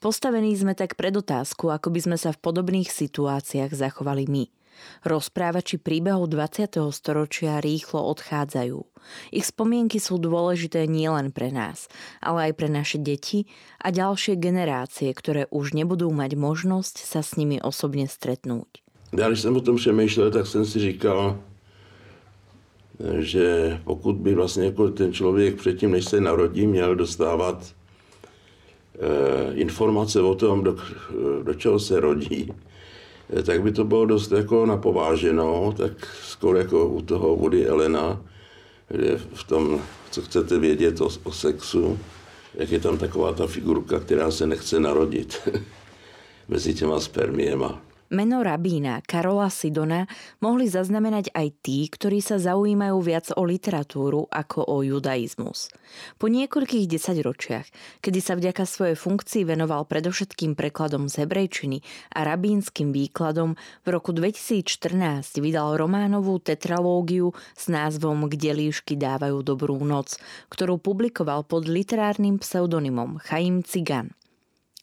Postavení sme tak pred otázku, ako by sme sa v podobných situáciách zachovali my. Rozprávači príbehov 20. storočia rýchlo odchádzajú. Ich spomienky sú dôležité nielen pre nás, ale aj pre naše deti a ďalšie generácie, ktoré už nebudú mať možnosť sa s nimi osobne stretnúť. Ja, když jsem o tom přemýšlel, tak jsem si říkal, že pokud by vlastně jako ten člověk předtím, než se narodí, měl dostávat informace o tom, do, do čeho se rodí, eh, tak by to bylo dost jako napováženo, tak skoro jako u toho Woody Elena, kde v tom, co chcete vědět o, o sexu, jak je tam taková ta figurka, která se nechce narodit mezi těma spermiema. Meno rabína Karola Sidona mohli zaznamenať aj tí, ktorí sa zaujímajú viac o literatúru ako o judaizmus. Po niekoľkých desaťročiach, kedy sa vďaka svojej funkcii venoval predovšetkým prekladom z hebrejčiny a rabínskym výkladom, v roku 2014 vydal románovú tetralógiu s názvom Kde líšky dávajú dobrú noc, ktorú publikoval pod literárnym pseudonymom Chaim Cigan.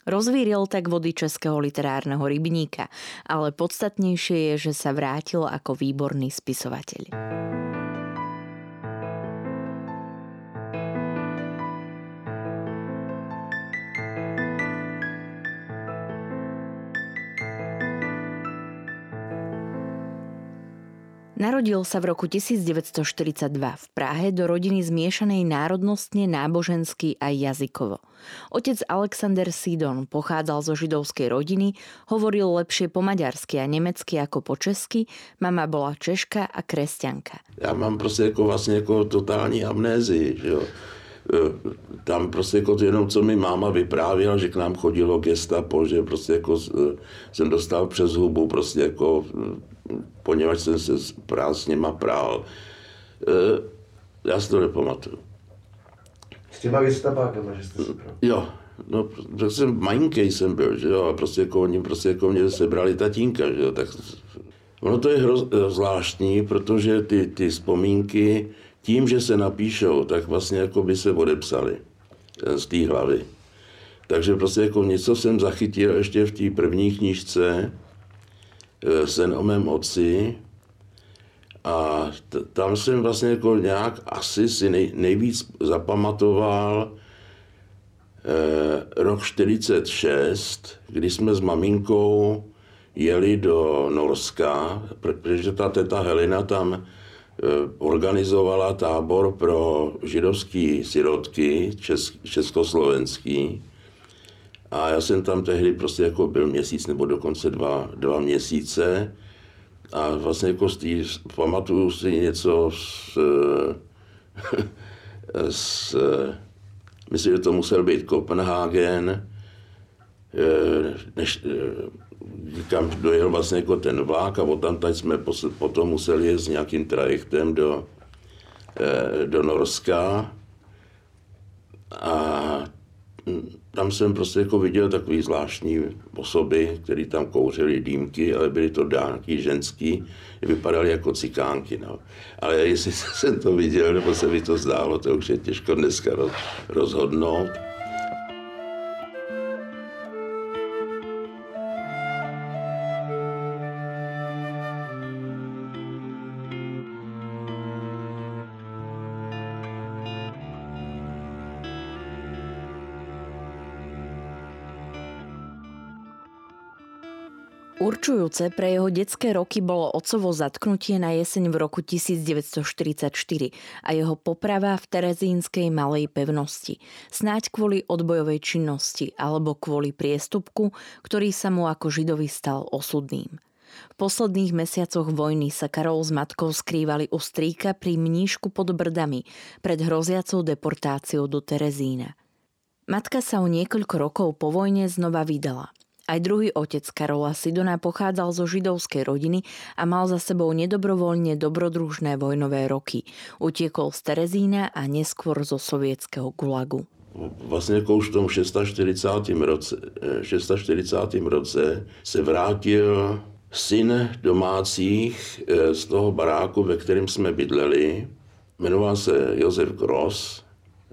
Rozvíril tak vody českého literárneho rybníka, ale podstatnejšie je, že sa vrátil ako výborný spisovateľ. Narodil sa v roku 1942 v Prahe do rodiny zmiešanej národnostne, nábožensky aj jazykovo. Otec Alexander Sidon pochádzal zo židovskej rodiny, hovoril lepšie po maďarsky a nemecky ako po česky, mama bola češka a kresťanka. Já mám prostě jako vlastně jako totální amnézii, že jo e, tam prostě jako jenom, co mi máma vyprávěla, že k nám chodilo gestapo, že prostě jako e, jsem dostal přes hubu prostě jako poněvadž jsem se prál s nima prál. E, já si to nepamatuju. S těma gestapákama, že jste se prál? Jo, no, tak jsem majinkej jsem byl, že jo, a prostě jako oni prostě jako mě sebrali tatínka, že jo, tak ono to je hroz, zvláštní, protože ty, ty vzpomínky tím, že se napíšou, tak vlastně jako by se odepsali e, z té hlavy. Takže prostě jako něco jsem zachytil ještě v té první knížce, sen o mém otci a t- tam jsem vlastně jako nějak asi si nej, nejvíc zapamatoval eh, rok 46, kdy jsme s maminkou jeli do Norska, protože ta teta Helena tam eh, organizovala tábor pro židovský sirotky česk, československý. A já jsem tam tehdy prostě jako byl měsíc nebo dokonce dva, dva měsíce. A vlastně jako z tý, pamatuju si něco s, s myslím, že to musel být Kopenhagen, než, kam dojel vlastně jako ten vlák a tam jsme potom museli jet s nějakým trajektem do, do Norska. A tam jsem prostě jako viděl takový zvláštní osoby, které tam kouřili dýmky, ale byly to dánky, ženský, vypadaly jako cikánky. No. Ale jestli jsem to viděl, nebo se mi to zdálo, to už je těžko dneska rozhodnout. Určujúce pre jeho detské roky bolo otcovo zatknutie na jeseň v roku 1944 a jeho poprava v Terezínskej malej pevnosti. Snáď kvôli odbojovej činnosti alebo kvôli priestupku, ktorý sa mu ako židovi stal osudným. V posledných mesiacoch vojny sa Karol s matkou skrývali u strýka pri mníšku pod Brdami pred hroziacou deportáciou do Terezína. Matka sa o niekoľko rokov po vojne znova vydala – Aj druhý otec Karola Sidona pochádzal zo židovskej rodiny a mal za sebou nedobrovoľne dobrodružné vojnové roky. Utiekol z Terezína a neskôr zo sovietského gulagu. Vlastně jako už v tom 640. roce, 640. Eh, roce se vrátil syn domácích eh, z toho baráku, ve kterém jsme bydleli. Jmenoval se Josef Gross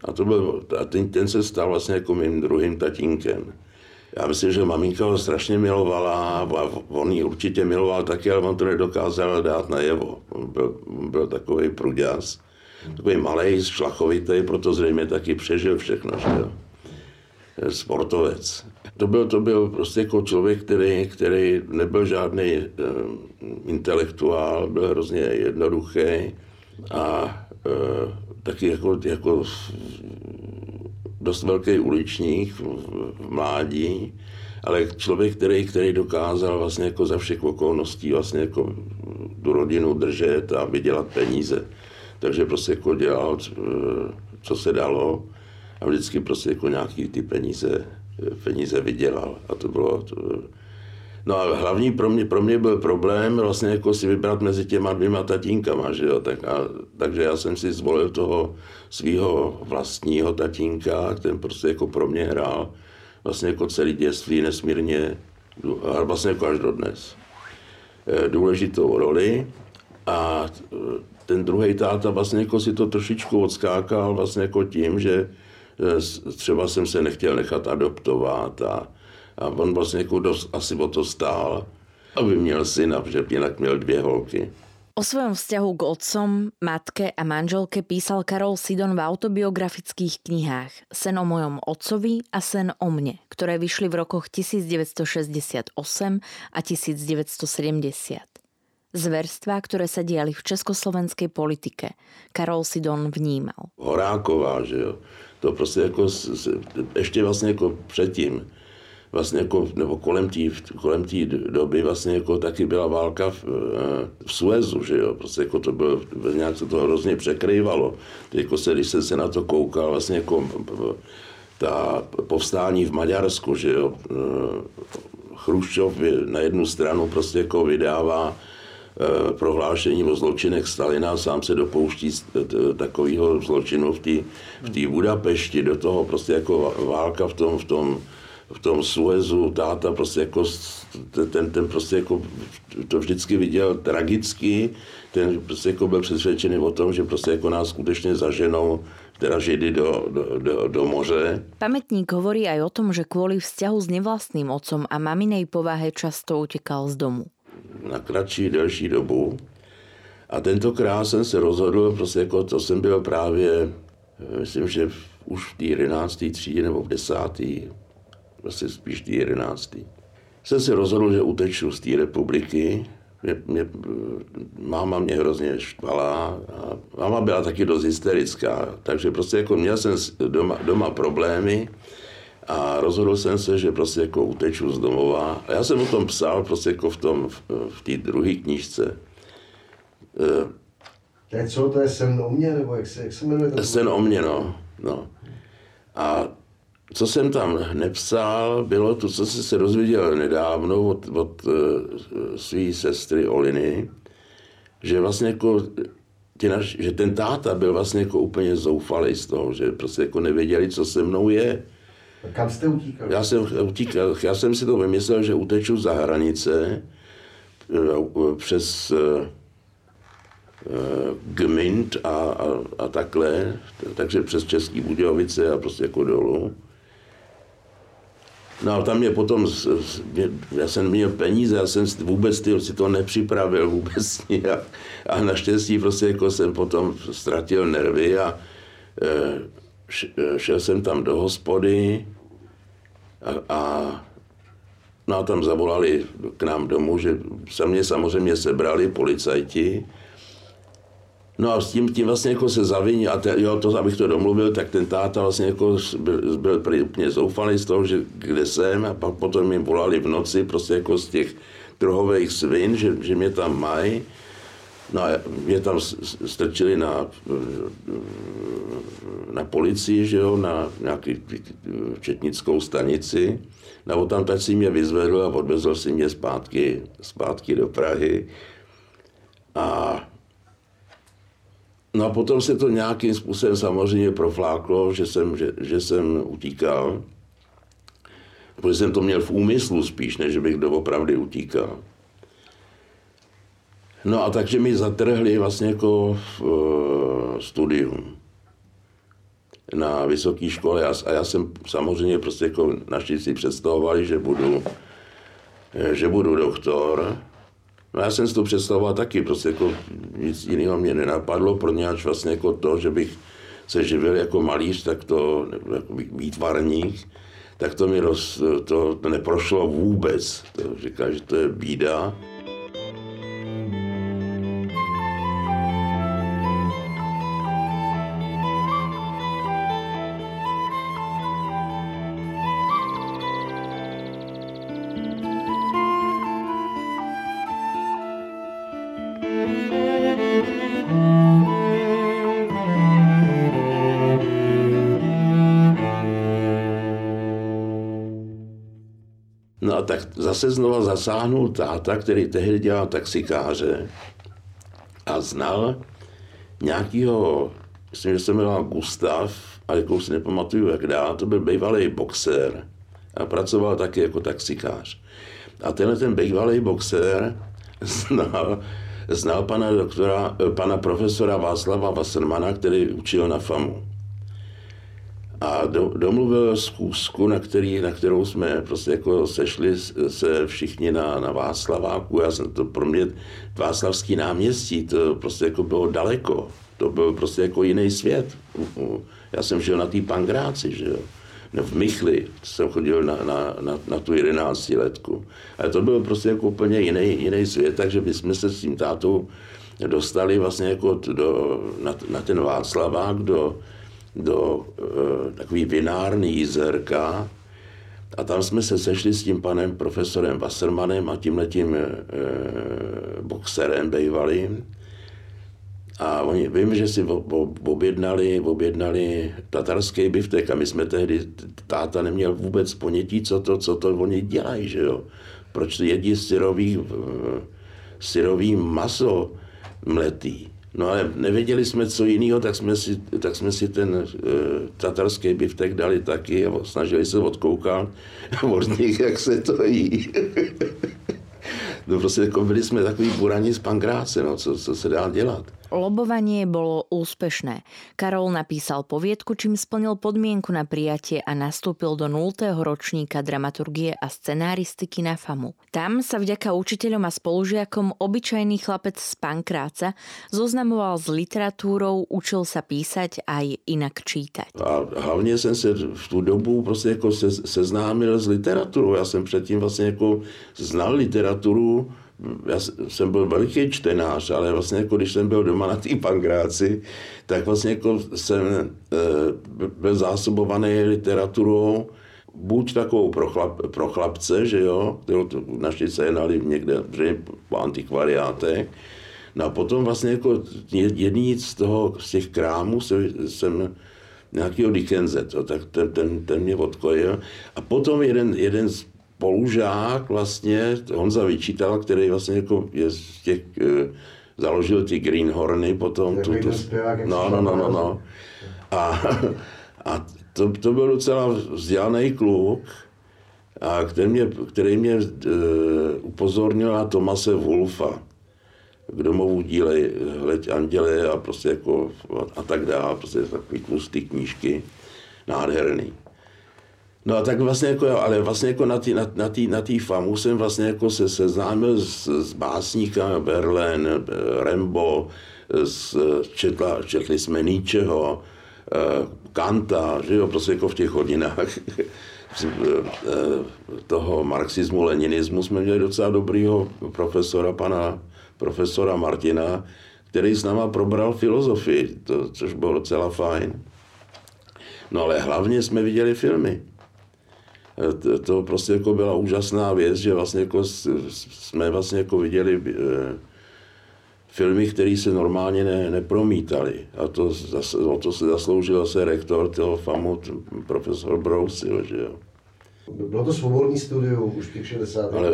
a, to byl, a ten, ten se stal vlastně jako mým druhým tatínkem. Já myslím, že maminka ho strašně milovala a on ji určitě miloval taky, ale on to nedokázal dát najevo. On byl, byl takový pruďas, takový malý, šlachovitý, proto zřejmě taky přežil všechno. Že jo? Sportovec. To byl, to byl prostě jako člověk, který, který nebyl žádný uh, intelektuál, byl hrozně jednoduchý a uh, taky jako, jako dost velký uličník v, v mládí, ale člověk, který, který dokázal vlastně jako za všech okolností vlastně jako tu rodinu držet a vydělat peníze. Takže prostě jako dělal, co se dalo a vždycky prostě jako nějaký ty peníze, peníze vydělal. A to bylo, to, No a hlavní pro mě, pro mě byl problém vlastně jako si vybrat mezi těma dvěma tatínkama, že jo? Tak a, takže já jsem si zvolil toho svého vlastního tatínka, ten prostě jako pro mě hrál vlastně jako celý dětství nesmírně, a vlastně jako až dodnes, eh, důležitou roli a eh, ten druhý táta vlastně jako si to trošičku odskákal vlastně jako tím, že eh, třeba jsem se nechtěl nechat adoptovat a, a on vlastně jako dost asi o to stál, aby měl syna, protože jinak měl dvě holky. O svojom vzťahu k otcom, matke a manželke písal Karol Sidon v autobiografických knihách Sen o mojom otcovi a Sen o mne, ktoré vyšli v rokoch 1968 a 1970. Zverstva, ktoré sa diali v československej politike, Karol Sidon vnímal. Horáková, že jo, to prostě jako, ještě vlastně jako předtím, vlastně jako, nebo kolem té kolem tý doby vlastně jako taky byla válka v, eh, v Suezu, že jo, prostě jako to bylo, nějak se to hrozně překrývalo. Teď jako se, když jsem se na to koukal, vlastně jako ta povstání v Maďarsku, že jo, eh, Chruščov na jednu stranu prostě jako vydává eh, prohlášení o zločinech Stalina, sám se dopouští takového zločinu v té v Budapešti, do toho prostě jako válka v tom, v tom v tom Suezu táta prostě jako, ten, ten prostě jako to vždycky viděl tragicky, ten prostě jako byl přesvědčený o tom, že prostě jako nás skutečně zaženou teda Židy do, do, do, do moře. Pamätník hovorí aj o tom, že kvôli vzťahu s nevlastným otcom a maminej povahe často utekal z domu. Na kratší, delší dobu. A tentokrát jsem se rozhodl, prostě jako to jsem byl právě, myslím, že už v té 11. třídě nebo v 10 vlastně spíš ty jedenáctý. Jsem se rozhodl, že uteču z té republiky. Mě, mě, máma mě hrozně štvala a máma byla taky dost hysterická, takže prostě jako měl jsem doma, doma problémy a rozhodl jsem se, že prostě jako uteču z domova. A já jsem o tom psal prostě jako v tom, v, v té druhé knížce. To je co, to je sen o mě, nebo jak se, jak se jmenuje? Sen o mě, no. no. A co jsem tam nepsal, bylo to, co jsem se dozvěděl nedávno od, od uh, své sestry Oliny, že vlastně jako ty naš, že ten táta byl vlastně jako úplně zoufalý z toho, že prostě jako nevěděli, co se mnou je. Kam jste utíkal? Já jsem utíkal, já jsem si to vymyslel, že uteču za hranice uh, přes uh, Gmint a, a, a takhle, takže přes Český Budějovice a prostě jako dolů. No a tam mě potom, já jsem měl peníze, já jsem vůbec ty, si to nepřipravil vůbec nějak. A naštěstí prostě jako jsem potom ztratil nervy a e, šel jsem tam do hospody a, a no a tam zavolali k nám domů, že se mě samozřejmě sebrali policajti No a s tím, tím vlastně jako se zaviní, a te, jo, to, abych to domluvil, tak ten táta vlastně jako byl, byl úplně zoufalý z toho, že kde jsem a pak potom mi volali v noci prostě jako z těch trhových svin, že, že mě tam mají. No a mě tam strčili na, na policii, že jo, na nějaký četnickou stanici. No tam tak si mě vyzvedl a odvezl si mě zpátky, zpátky do Prahy. A No a potom se to nějakým způsobem samozřejmě profláklo, že jsem, že, že jsem utíkal. Protože jsem to měl v úmyslu spíš, než bych doopravdy utíkal. No a takže mi zatrhli vlastně jako v, uh, studium na vysoké škole a, a já jsem samozřejmě prostě jako naši si představovali, že budu, že budu doktor. No já jsem si to představoval taky, prostě jako nic jiného mě nenapadlo, pro něč vlastně jako to, že bych se živil jako malíř, tak to, jako výtvarník, tak to mi roz, to, to neprošlo vůbec. To říká, že to je bída. Tak zase znova zasáhnul táta, který tehdy dělal taxikáře a znal nějakýho, myslím, že se jmenoval Gustav, ale jako si nepamatuju, jak dál, to byl bývalý boxer a pracoval taky jako taxikář. A tenhle ten bývalý boxer znal, znal pana, doktora, pana profesora Václava Wassermana, který učil na FAMu a do, domluvil schůzku, na, který, na kterou jsme prostě jako sešli se všichni na, na Václaváku. Já jsem to pro mě Václavský náměstí, to prostě jako bylo daleko. To byl prostě jako jiný svět. Já jsem žil na té Pangráci, že jo. No, v Michli jsem chodil na, na, na, na tu 11 letku. Ale to byl prostě jako úplně jiný, jiný svět, takže my jsme se s tím tátou dostali vlastně jako do, na, na ten Václavák do, do e, takový vinárny jízerka a tam jsme se sešli s tím panem profesorem Wassermanem a tímhletím e, boxerem bývalým. A oni, vím, že si objednali, objednali tatarský biftek a my jsme tehdy, táta neměl vůbec ponětí, co to, co to oni dělají, že jo. Proč jedí syrový, syrový maso mletý. No ale nevěděli jsme, co jiného, tak jsme si, tak jsme si ten uh, tatarský biftek dali taky a snažili se odkoukat od nich, jak se to jí. no prostě jako byli jsme takový buraní z pankráce, no, co, co se dá dělat. Lobovanie bolo úspešné. Karol napísal poviedku, čím splnil podmienku na prijatie a nastúpil do 0. ročníka dramaturgie a scenáristiky na FAMu. Tam sa vďaka učiteľom a spolužiakom obyčajný chlapec z Pankráca zoznamoval s literatúrou, učil sa písať aj inak čítať. A hlavně jsem se v tu dobu prostě jako se, seznámil s literaturou. Já jsem předtím vlastně jako znal literaturu, já jsem byl veliký čtenář, ale vlastně jako když jsem byl doma na té pangráci, tak vlastně jako jsem e, byl zásobovaný literaturou, buď takovou pro, chlap, pro chlapce, že jo, kterou naši sehnali někde po antikvariátech, No a potom vlastně jako jedný z toho, z těch krámů jsem nějakého Dickense, to, tak ten, ten, ten mě odkojil. A potom jeden, jeden z spolužák vlastně, Honza Vyčítal, který vlastně jako je z těch, e, založil ty Greenhorny potom. Tu, tu, no, no, no, no, no. A, a to, to byl docela vzdělaný kluk, a který mě, který mě e, upozornil na Tomase Wolfa k domovu dílej, hleď anděle a prostě jako a tak dále, prostě takový tlustý knížky, nádherný. No a tak vlastně jako, ale vlastně jako na té na, na tý, na tý famu jsem vlastně jako se seznámil s, s básníka Verlaine, Rembo, s, četla, četli jsme Nietzscheho, eh, Kanta, že jo, prostě jako v těch hodinách toho marxismu, leninismu jsme měli docela dobrýho profesora, pana profesora Martina, který s náma probral filozofii, to, což bylo docela fajn. No ale hlavně jsme viděli filmy to prostě jako byla úžasná věc, že vlastně jako jsme vlastně jako viděli eh, filmy, které se normálně ne, nepromítaly. A to, o to se zasloužil se rektor toho FAMu, profesor Brousi, že jo. Bylo to svobodný studium už v těch 60. Ale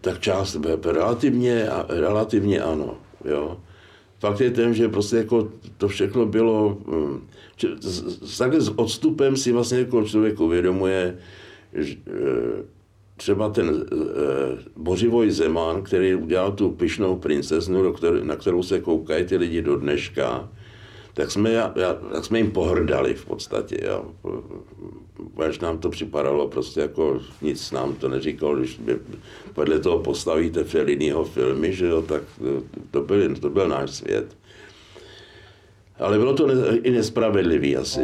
tak část, relativně, relativně ano, jo. Fakt je ten, že prostě jako to všechno bylo, hm, takhle s odstupem si vlastně jako člověk uvědomuje, eh, třeba ten e, Bořivoj Zeman, který udělal tu pyšnou princeznu, na kterou se koukají ty lidi do dneška, tak jsme, já, tak jsme jim pohrdali v podstatě. Jo. Až nám to připadalo prostě jako nic nám to neříkal, když podle toho postavíte Felliniho filmy, že jo, tak to byl, to byl náš svět. Ale bylo to ne, i nespravedlivý asi.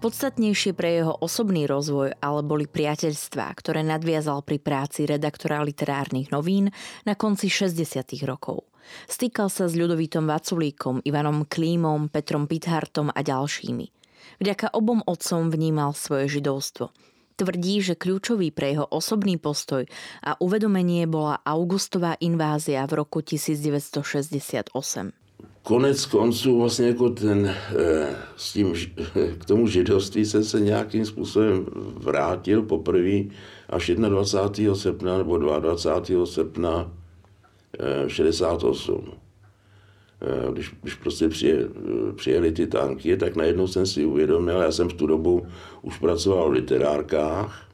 Podstatnejšie pre jeho osobný rozvoj ale boli priateľstvá, ktoré nadviazal pri práci redaktora literárnych novín na konci 60. rokov. Stýkal sa s Ľudovítom Vaculíkom, Ivanom Klímom, Petrom Pithartom a ďalšími. Vďaka obom otcom vnímal svoje židovstvo. Tvrdí, že kľúčový pre jeho osobný postoj a uvedomenie bola augustová invázia v roku 1968 konec konců vlastně jako ten, eh, s tím, k tomu židovství jsem se nějakým způsobem vrátil poprvé až 21. srpna nebo 22. srpna 68. Eh, eh, když, když prostě přijeli, přijeli ty tanky, tak najednou jsem si uvědomil, já jsem v tu dobu už pracoval v literárkách,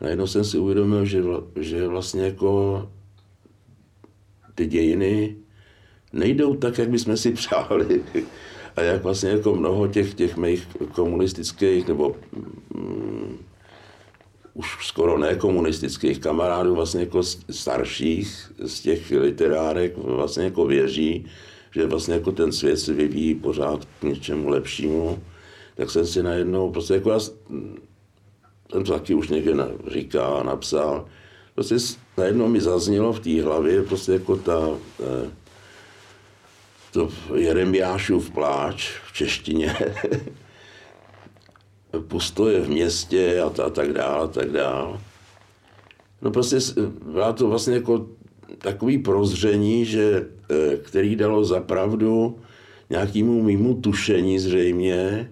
najednou jsem si uvědomil, že, že vlastně jako ty dějiny nejdou tak, jak bychom si přáli. A jak vlastně jako mnoho těch, těch mých komunistických nebo mm, už skoro nekomunistických kamarádů, vlastně jako starších z těch literárek vlastně jako věří, že vlastně jako ten svět se vyvíjí pořád k něčemu lepšímu, tak jsem si najednou, prostě jako já jsem to taky už někde říkal, napsal, prostě najednou mi zaznělo v té hlavě prostě jako ta, eh, to Jeremiášův pláč v češtině, postoje v městě a, a tak dále, a tak dále. No prostě byla to vlastně jako takový prozření, že, e, který dalo zapravdu nějakému mimo tušení zřejmě,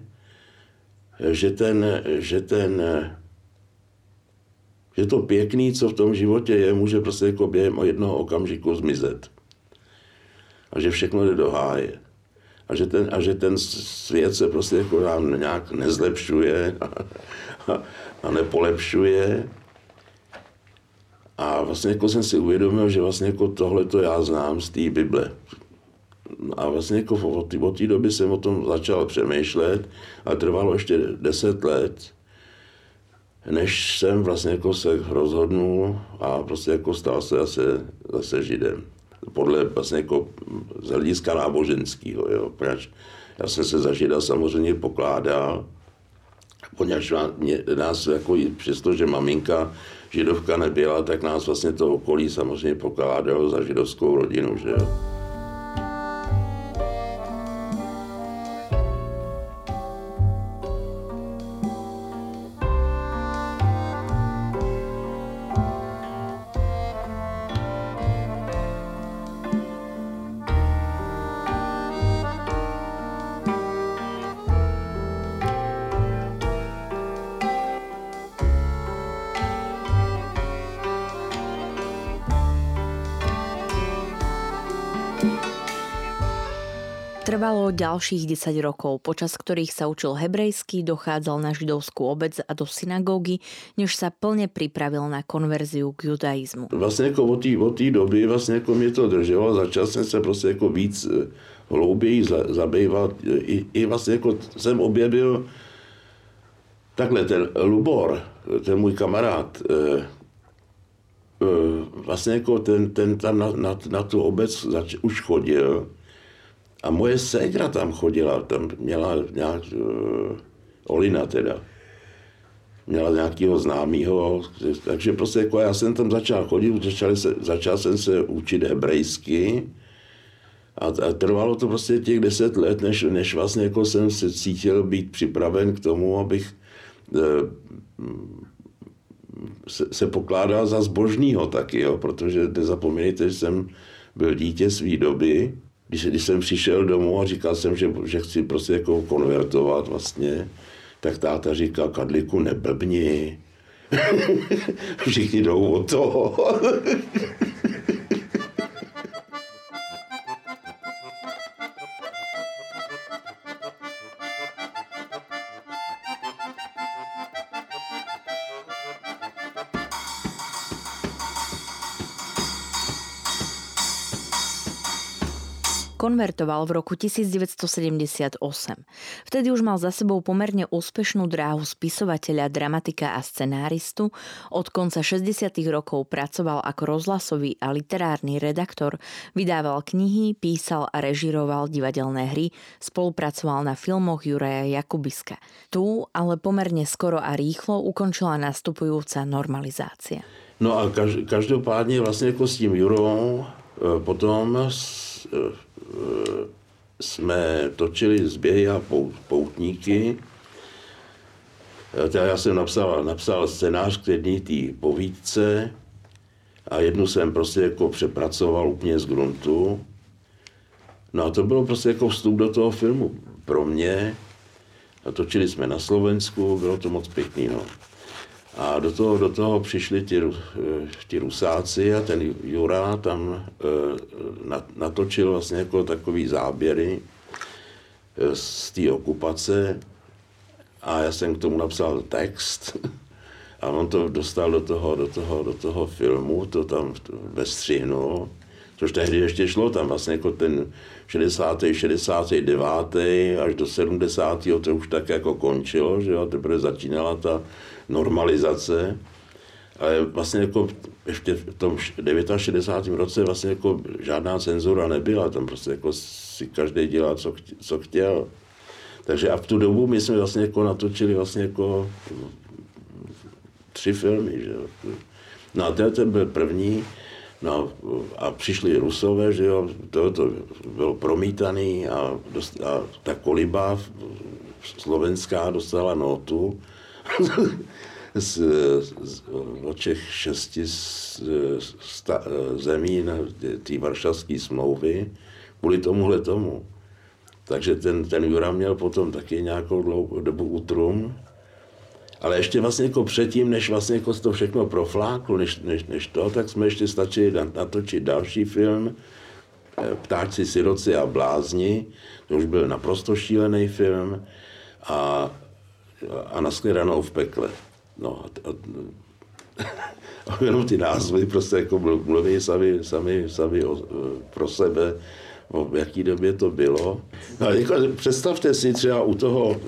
že ten, že ten, že to pěkný, co v tom životě je, může prostě jako během jednoho okamžiku zmizet a že všechno jde do háje. A že ten, a že ten svět se prostě jako nám nějak nezlepšuje a, a, a nepolepšuje. A vlastně jako jsem si uvědomil, že vlastně jako tohle to já znám z té Bible. A vlastně jako od od té doby jsem o tom začal přemýšlet a trvalo ještě deset let, než jsem vlastně jako se rozhodnul a prostě jako stal se zase, zase židem podle vlastně jako z hlediska náboženského, jo, protože já jsem se za žida samozřejmě pokládal, poněvadž nás jako, přestože maminka židovka nebyla, tak nás vlastně to okolí samozřejmě pokládalo za židovskou rodinu, že jo. Ďalších 10 rokov, počas ktorých sa učil hebrejsky, dochádzal na židovskú obec a do synagógy, než sa plne pripravil na konverziu k judaizmu. Vlastně jako od té od doby vlastně jako mě to drželo, začal jsem se prostě jako víc eh, hlouběji zabývat. I, I vlastně jako jsem objevil takhle ten Lubor, ten můj kamarád, eh, vlastně jako ten, ten tam na, na, na tu obec zač, už chodil a moje ségra tam chodila, tam měla nějak, uh, Olina teda, měla nějakého známého, takže prostě jako já jsem tam začal chodit, začal, se, začal jsem se učit hebrejsky a, a trvalo to prostě těch deset let, než, než vlastně jako jsem se cítil být připraven k tomu, abych e, se, se pokládal za zbožního taky, jo, protože nezapomínejte, že jsem byl dítě své doby, když, když jsem přišel domů a říkal jsem, že, že chci prostě jako konvertovat vlastně, tak táta říkal, Kadliku, neblbni. Všichni jdou o to. Konvertoval v roku 1978. Vtedy už mal za sebou pomerne úspešnú dráhu spisovateľa, dramatika a scenáristu. Od konca 60. rokov pracoval ako rozhlasový a literárny redaktor, vydával knihy, písal a režiroval divadelné hry, spolupracoval na filmoch Juraja Jakubiska. Tu ale pomerne skoro a rýchlo ukončila nastupujúca normalizácia. No a každopádně vlastně jako s tím Jurou e, potom e, jsme točili zběhy a poutníky. Já jsem napsal, napsal scénář k jedné té povídce a jednu jsem prostě jako přepracoval úplně z gruntu. No a to bylo prostě jako vstup do toho filmu pro mě. A točili jsme na Slovensku, bylo to moc pěkný. No. A do toho, do toho přišli ti, eh, ti Rusáci a ten Jura tam e, natočil vlastně jako takový záběry eh, z té okupace a já jsem k tomu napsal text a on to dostal do toho, do toho, do toho filmu, to tam vestřihnul, což tehdy ještě šlo, tam vlastně jako ten 60. 69. až do 70. to už tak jako končilo, že jo, teprve začínala ta normalizace, ale vlastně jako ještě v tom 69. roce vlastně jako žádná cenzura nebyla, tam prostě jako si každý dělal, co, co chtěl. Takže a v tu dobu my jsme vlastně jako natočili vlastně jako tři filmy, že. No a ten, ten byl první, no a přišli Rusové, že jo, to, to bylo promítaný a, dost, a ta koliba slovenská dostala notu z, z, od těch šesti z, sta, zemí na té varšavské smlouvy kvůli tomuhle tomu. Takže ten, ten Jura měl potom taky nějakou dlouhou dobu utrum, ale ještě vlastně jako předtím, než vlastně jako to všechno profláklo, než, než, než to, tak jsme ještě stačili natočit další film, eh, Ptáci, siroci a blázni, to už byl naprosto šílený film. A, a naskledanou v pekle. No a, a, a jenom ty názvy prostě jako mluví sami, sami, sami o, pro sebe, o jaký době to bylo. No jako, představte si třeba u toho,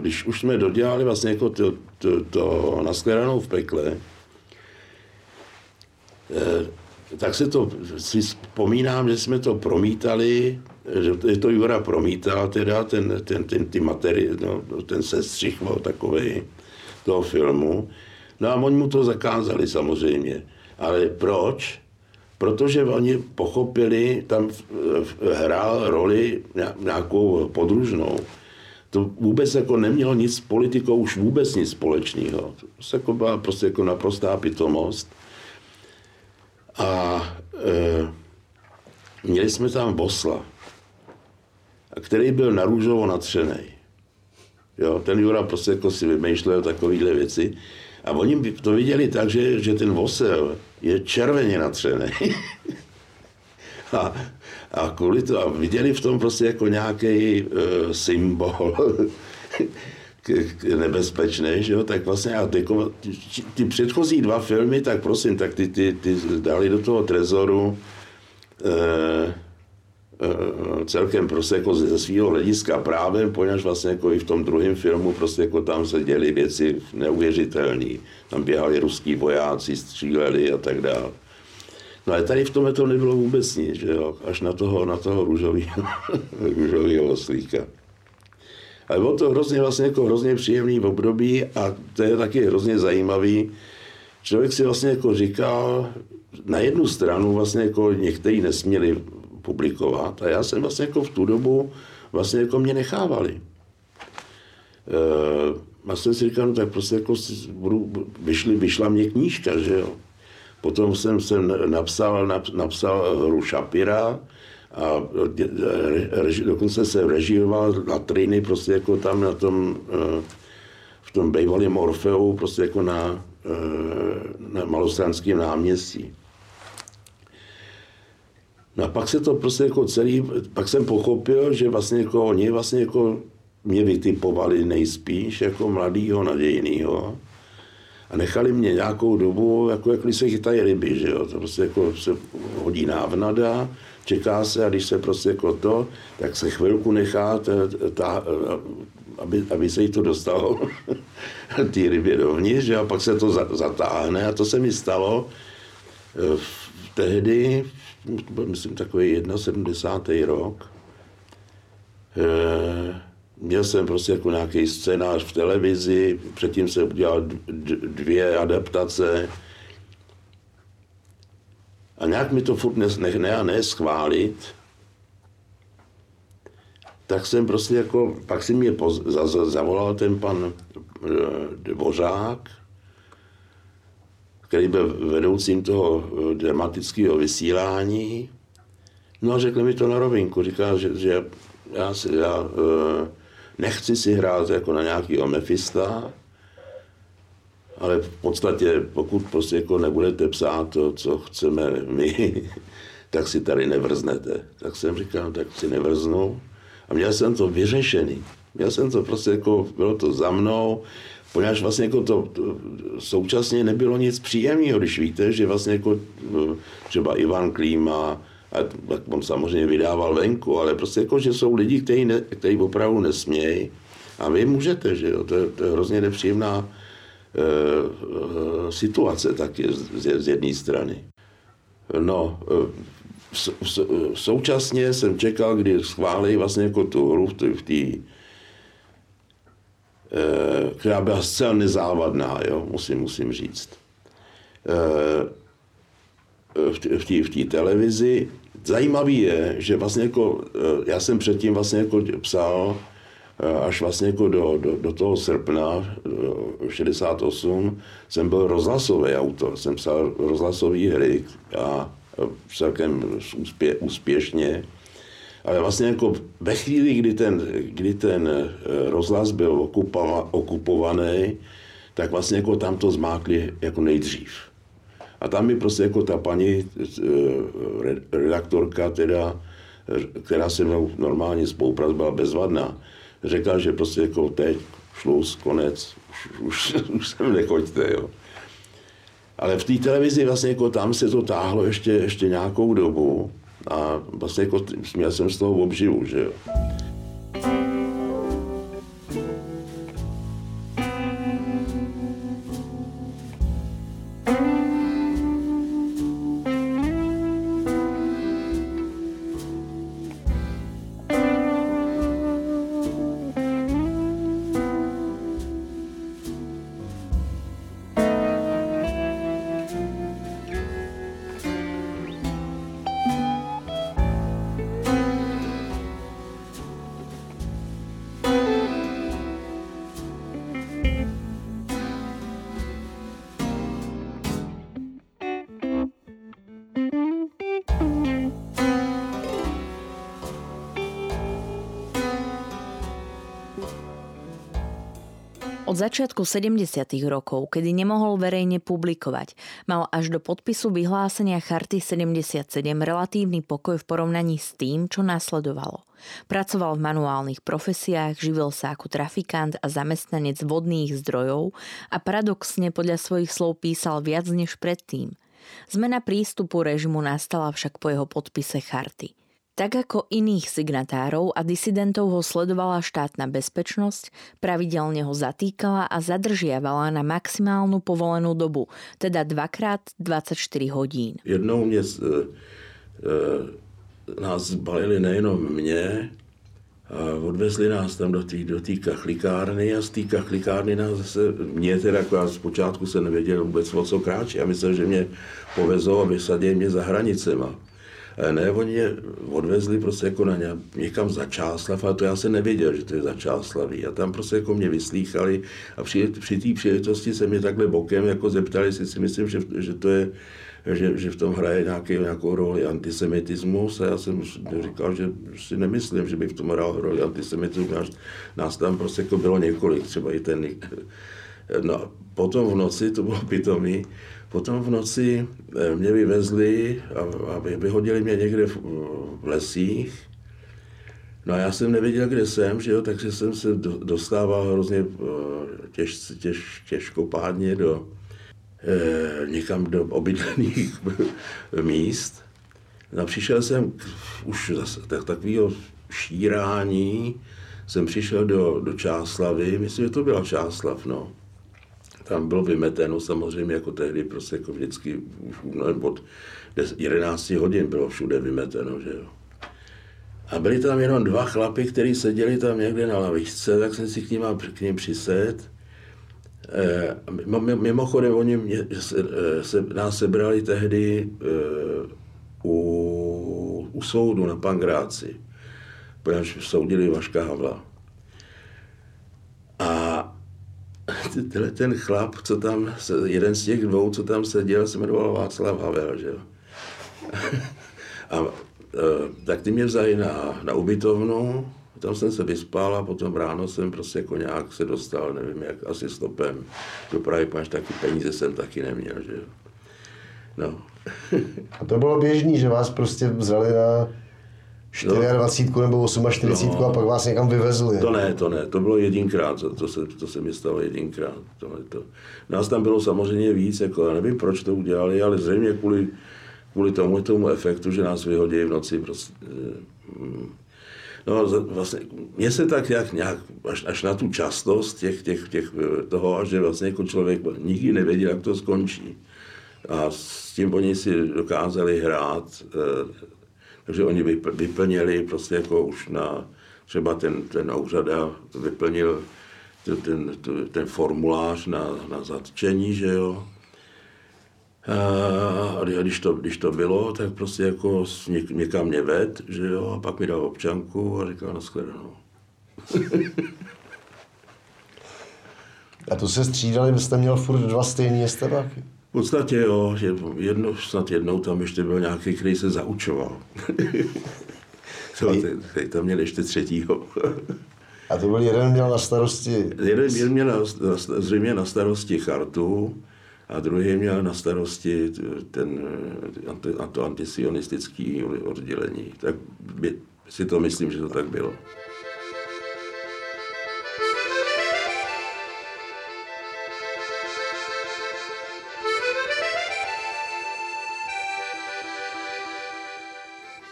když už jsme dodělali vlastně jako to, to, to naskledanou v pekle, eh, tak se to, si vzpomínám, že jsme to promítali, že to Jura promítal teda ten, ten, ten, ty materie, no, ten sestřih takový toho filmu. No a oni mu to zakázali samozřejmě. Ale proč? Protože oni pochopili, tam hrál roli nějakou podružnou. To vůbec jako nemělo nic s politikou, už vůbec nic společného. To jako byla prostě jako naprostá pitomost. A e, měli jsme tam Bosla, který byl na růžovo natřený. Jo, ten Jura prostě jako si vymýšlel takovéhle věci. A oni to viděli tak, že, že ten vosel je červeně natřený. a, a kvůli to, a viděli v tom prostě jako nějaký uh, symbol nebezpečný, že jo, tak vlastně a ty, ty předchozí dva filmy, tak prosím, tak ty, ty, ty dali do toho trezoru Eh, celkem prostě jako ze svého hlediska právě, poněvadž vlastně jako i v tom druhém filmu prostě jako tam se děly věci neuvěřitelné. Tam běhali ruský vojáci, stříleli a tak dále. No ale tady v tomhle to nebylo vůbec nic, že jo, až na toho, na toho růžového, růžového oslíka. Ale bylo to hrozně, vlastně jako hrozně příjemný období a to je taky hrozně zajímavý. Člověk si vlastně jako říkal, na jednu stranu vlastně jako někteří nesměli publikovat a já jsem vlastně jako v tu dobu vlastně jako mě nechávali. E, jsem si říkal, no tak prostě jako budu, vyšli, vyšla mě knížka, že jo. Potom jsem, jsem napsal, napsal hru Šapira, a reži, dokonce se režioval na trény prostě jako tam na tom, eh, v tom bývalém Orfeu, prostě jako na, eh, na malostranském náměstí. No a pak se to prostě jako celý, pak jsem pochopil, že vlastně jako oni vlastně jako mě vytipovali nejspíš jako mladýho, nadějnýho a nechali mě nějakou dobu, jako, jak se chytají ryby, že jo, to prostě jako se hodí návnada, čeká se a když se prostě jako to, tak se chvilku nechá, ta, aby, aby se jí to dostalo ty rybě dovnitř, a pak se to zatáhne a to se mi stalo v, eh, tehdy, myslím takový 71. rok, e, měl jsem prostě jako nějaký scénář v televizi, předtím jsem udělal dvě adaptace, a nějak mi to furt nech ne a ne schválit, tak jsem prostě jako, pak si mě poz, za, za, zavolal ten pan e, Dvořák, který byl vedoucím toho e, dramatického vysílání. No a řekl mi to na rovinku, říká, že, že já, si, já e, nechci si hrát jako na nějaký Mefista, ale v podstatě, pokud prostě jako nebudete psát to, co chceme my, tak si tady nevrznete. Tak jsem říkal, tak si nevrznu. A měl jsem to vyřešený. Měl jsem to prostě jako, bylo to za mnou, poněvadž vlastně jako to, to současně nebylo nic příjemného, když víte, že vlastně jako no, třeba Ivan Klíma, a tak on samozřejmě vydával venku, ale prostě jako, že jsou lidi, kteří, ne, kteří opravdu nesmějí a vy můžete, že jo, to je, to je hrozně nepříjemná e, situace taky z, z jedné strany. No, e, současně jsem čekal, kdy schválí vlastně jako tu hru v té která byla zcela nezávadná, jo, musím, musím říct. V té televizi. Zajímavý je, že vlastně jako, já jsem předtím vlastně jako psal až vlastně jako do, do, do toho srpna do 68 jsem byl rozhlasový autor, jsem psal rozhlasové hry a celkem úspě, úspěšně. Ale vlastně jako ve chvíli, kdy ten, kdy ten eh, rozhlas byl okupova, okupovaný, tak vlastně jako tam to zmákli jako nejdřív. A tam mi prostě jako ta paní eh, redaktorka, teda, která se mnou normálně spolupracovala bezvadná, řekla, že prostě jako teď, šluz, konec, už, už, už sem nechoďte, jo. Ale v té televizi vlastně jako tam se to táhlo ještě, ještě nějakou dobu a vlastně jako měl jsem z toho obživu, že jo. Od začiatku 70. rokov, kedy nemohol verejne publikovať, mal až do podpisu vyhlásenia Charty 77 relatívny pokoj v porovnaní s tým, čo nasledovalo. Pracoval v manuálnych profesiách, živil sa ako trafikant a zamestnanec vodných zdrojov a paradoxne podľa svojich slov písal viac než predtým. Zmena prístupu režimu nastala však po jeho podpise charty – tak ako iných signatárov a disidentov ho sledovala štátna bezpečnosť, pravidelne ho zatýkala a zadržiavala na maximálnu povolenú dobu, teda dvakrát 24 hodín. Jednou mě, e, e, nás zbalili nejenom mě, A odvezli nás tam do té do kachlikárny a z té kachlikárny nás zase, mě teda jako zpočátku se nevěděl vůbec o co kráčí. Já myslel, že mě povezou a vysadí mě za hranicema. Ne, oni je odvezli prostě jako na ně, někam za Čáslav, ale to já se nevěděl, že to je za Čáslaví. A tam prostě jako mě vyslýchali a při, při té příležitosti se mě takhle bokem jako zeptali, jestli si myslím, že, že to je že, že v tom hraje nějaký, nějakou roli antisemitismus a já jsem říkal, že si nemyslím, že by v tom hrál roli antisemitismus. Nás, nás tam prostě jako bylo několik, třeba i ten... No, potom v noci, to bylo pitomý, potom v noci eh, mě vyvezli a, a vyhodili mě někde v, v lesích. No a já jsem nevěděl, kde jsem, že jo, takže jsem se dostával hrozně eh, těž, těž, těžkopádně do, Eh, někam do obydlených míst. No, přišel jsem už zase tak, takového šírání, jsem přišel do, do Čáslavy, myslím, že to byla Čáslav, no. Tam bylo vymeteno samozřejmě jako tehdy, prostě jako vždycky, už od 11 hodin bylo všude vymeteno, že jo. A byli tam jenom dva chlapy, kteří seděli tam někde na lavičce, tak jsem si k ním, k ním přised Eh, mimochodem, oni mě, se, eh, se, nás sebrali tehdy eh, u, u soudu na Pangráci, protože soudili Vaška Havla. A tenhle ten chlap, co tam, jeden z těch dvou, co tam seděl, se jmenoval Václav Havel, že jo. A tak ty mě vzali na, na ubytovnu, tam jsem se vyspal a potom ráno jsem prostě jako nějak se dostal, nevím jak, asi stopem do Prahy, protože taky peníze jsem taky neměl, že jo. No. a to bylo běžný, že vás prostě vzali na 24 no, nebo 48 no, a pak vás někam vyvezli. To ne, to ne, to bylo jedinkrát, to, to, se, to se mi stalo jedinkrát. Tohle to. Nás tam bylo samozřejmě víc, jako já nevím, proč to udělali, ale zřejmě kvůli, kvůli tomu, tomu efektu, že nás vyhodí v noci prostě, mm, No vlastně, mně se tak jak nějak, až, až na tu častost těch, těch, těch, toho, že vlastně jako člověk nikdy nevěděl, jak to skončí. A s tím oni si dokázali hrát, eh, takže oni vyplnili prostě jako už na, třeba ten, ten úřad vyplnil ten, ten, ten formulář na, na zatčení, že jo, a když to, když to bylo, tak prostě jako něk, někam mě ved, že jo, a pak mi dal občanku a říkal nashledanou. a to se střídali, vy jste měl furt dva stejný estebáky? V podstatě jo, že jedno, snad jednou tam ještě byl nějaký, který se zaučoval. Co, teď tam měl ještě třetího. a to byl jeden měl na starosti... Jeden, jeden měl na, zřejmě na starosti chartu, a druhý měl na starosti ten, to antisionistický oddělení. Tak by, si to myslím, že to tak bylo.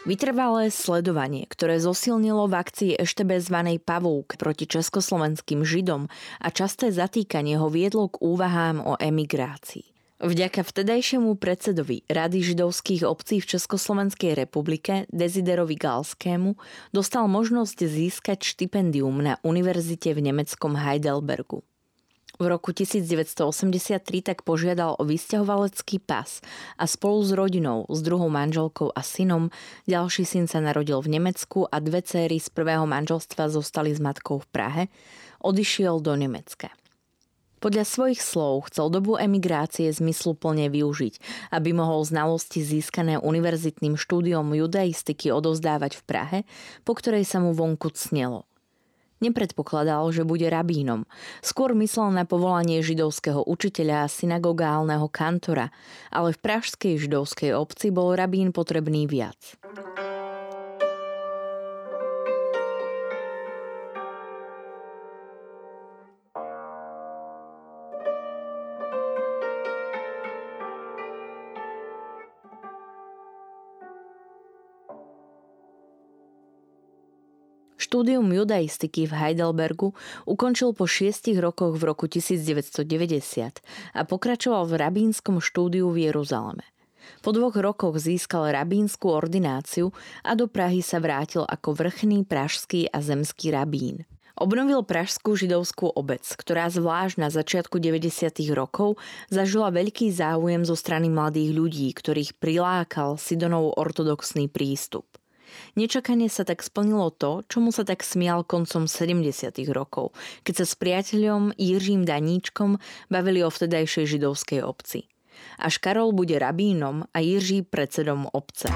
Vytrvalé sledovanie, ktoré zosilnilo v akcii ešte zvanej Pavúk proti československým židom a časté zatýkanie ho viedlo k úvahám o emigrácii. Vďaka vtedajšiemu predsedovi Rady židovských obcí v Československej republike Desiderovi Galskému dostal možnosť získať štipendium na univerzite v nemeckom Heidelbergu. V roku 1983 tak požiadal o vysťahovalecký pas a spolu s rodinou, s druhou manželkou a synom, ďalší syn sa narodil v Nemecku a dve céry z prvého manželstva zostali s matkou v Prahe, odišiel do Nemecka. Podľa svojich slov chcel dobu emigrácie zmysluplne využiť, aby mohol znalosti získané univerzitným štúdiom judaistiky odovzdávať v Prahe, po ktorej sa mu vonku cnelo – Nepredpokladal, že bude rabínom. Skôr myslel na povolanie židovského učiteľa a synagogálneho kantora, ale v pražskej židovskej obci bol rabín potrebný viac. Štúdium judaistiky v Heidelbergu ukončil po šiestich rokoch v roku 1990 a pokračoval v rabínskom štúdiu v Jeruzaleme. Po dvoch rokoch získal rabínsku ordináciu a do Prahy sa vrátil ako vrchný pražský a zemský rabín. Obnovil pražskú židovskú obec, ktorá zvlášť na začiatku 90. rokov zažila veľký záujem zo strany mladých ľudí, ktorých prilákal Sidonov ortodoxný prístup. Nečakane sa tak splnilo to, čomu sa tak smial koncom 70. rokov, keď sa s priateľom Jiřím Daníčkom bavili o vtedajšej židovskej obci až Karol bude rabínom a Jiří predsedom obce.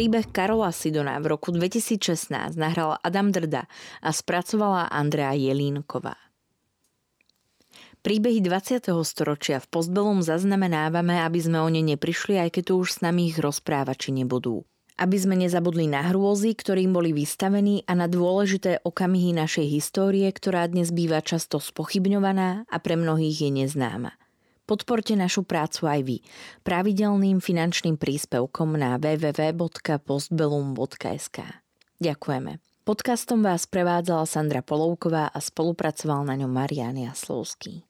Príbeh Karola Sidona v roku 2016 nahral Adam Drda a spracovala Andrea Jelínková. Príbehy 20. storočia v Postbelum zaznamenávame, aby sme o ne neprišli, aj keď tu už s nami ich rozprávači nebudú. Aby sme nezabudli na hrôzy, ktorým boli vystavení a na dôležité okamihy našej histórie, ktorá dnes býva často spochybňovaná a pre mnohých je neznáma. Podporte našu prácu aj vy pravidelným finančným príspevkom na www.postbelum.sk. Ďakujeme. Podcastom vás prevádzala Sandra Polovková a spolupracoval na ňom Marian Jaslovský.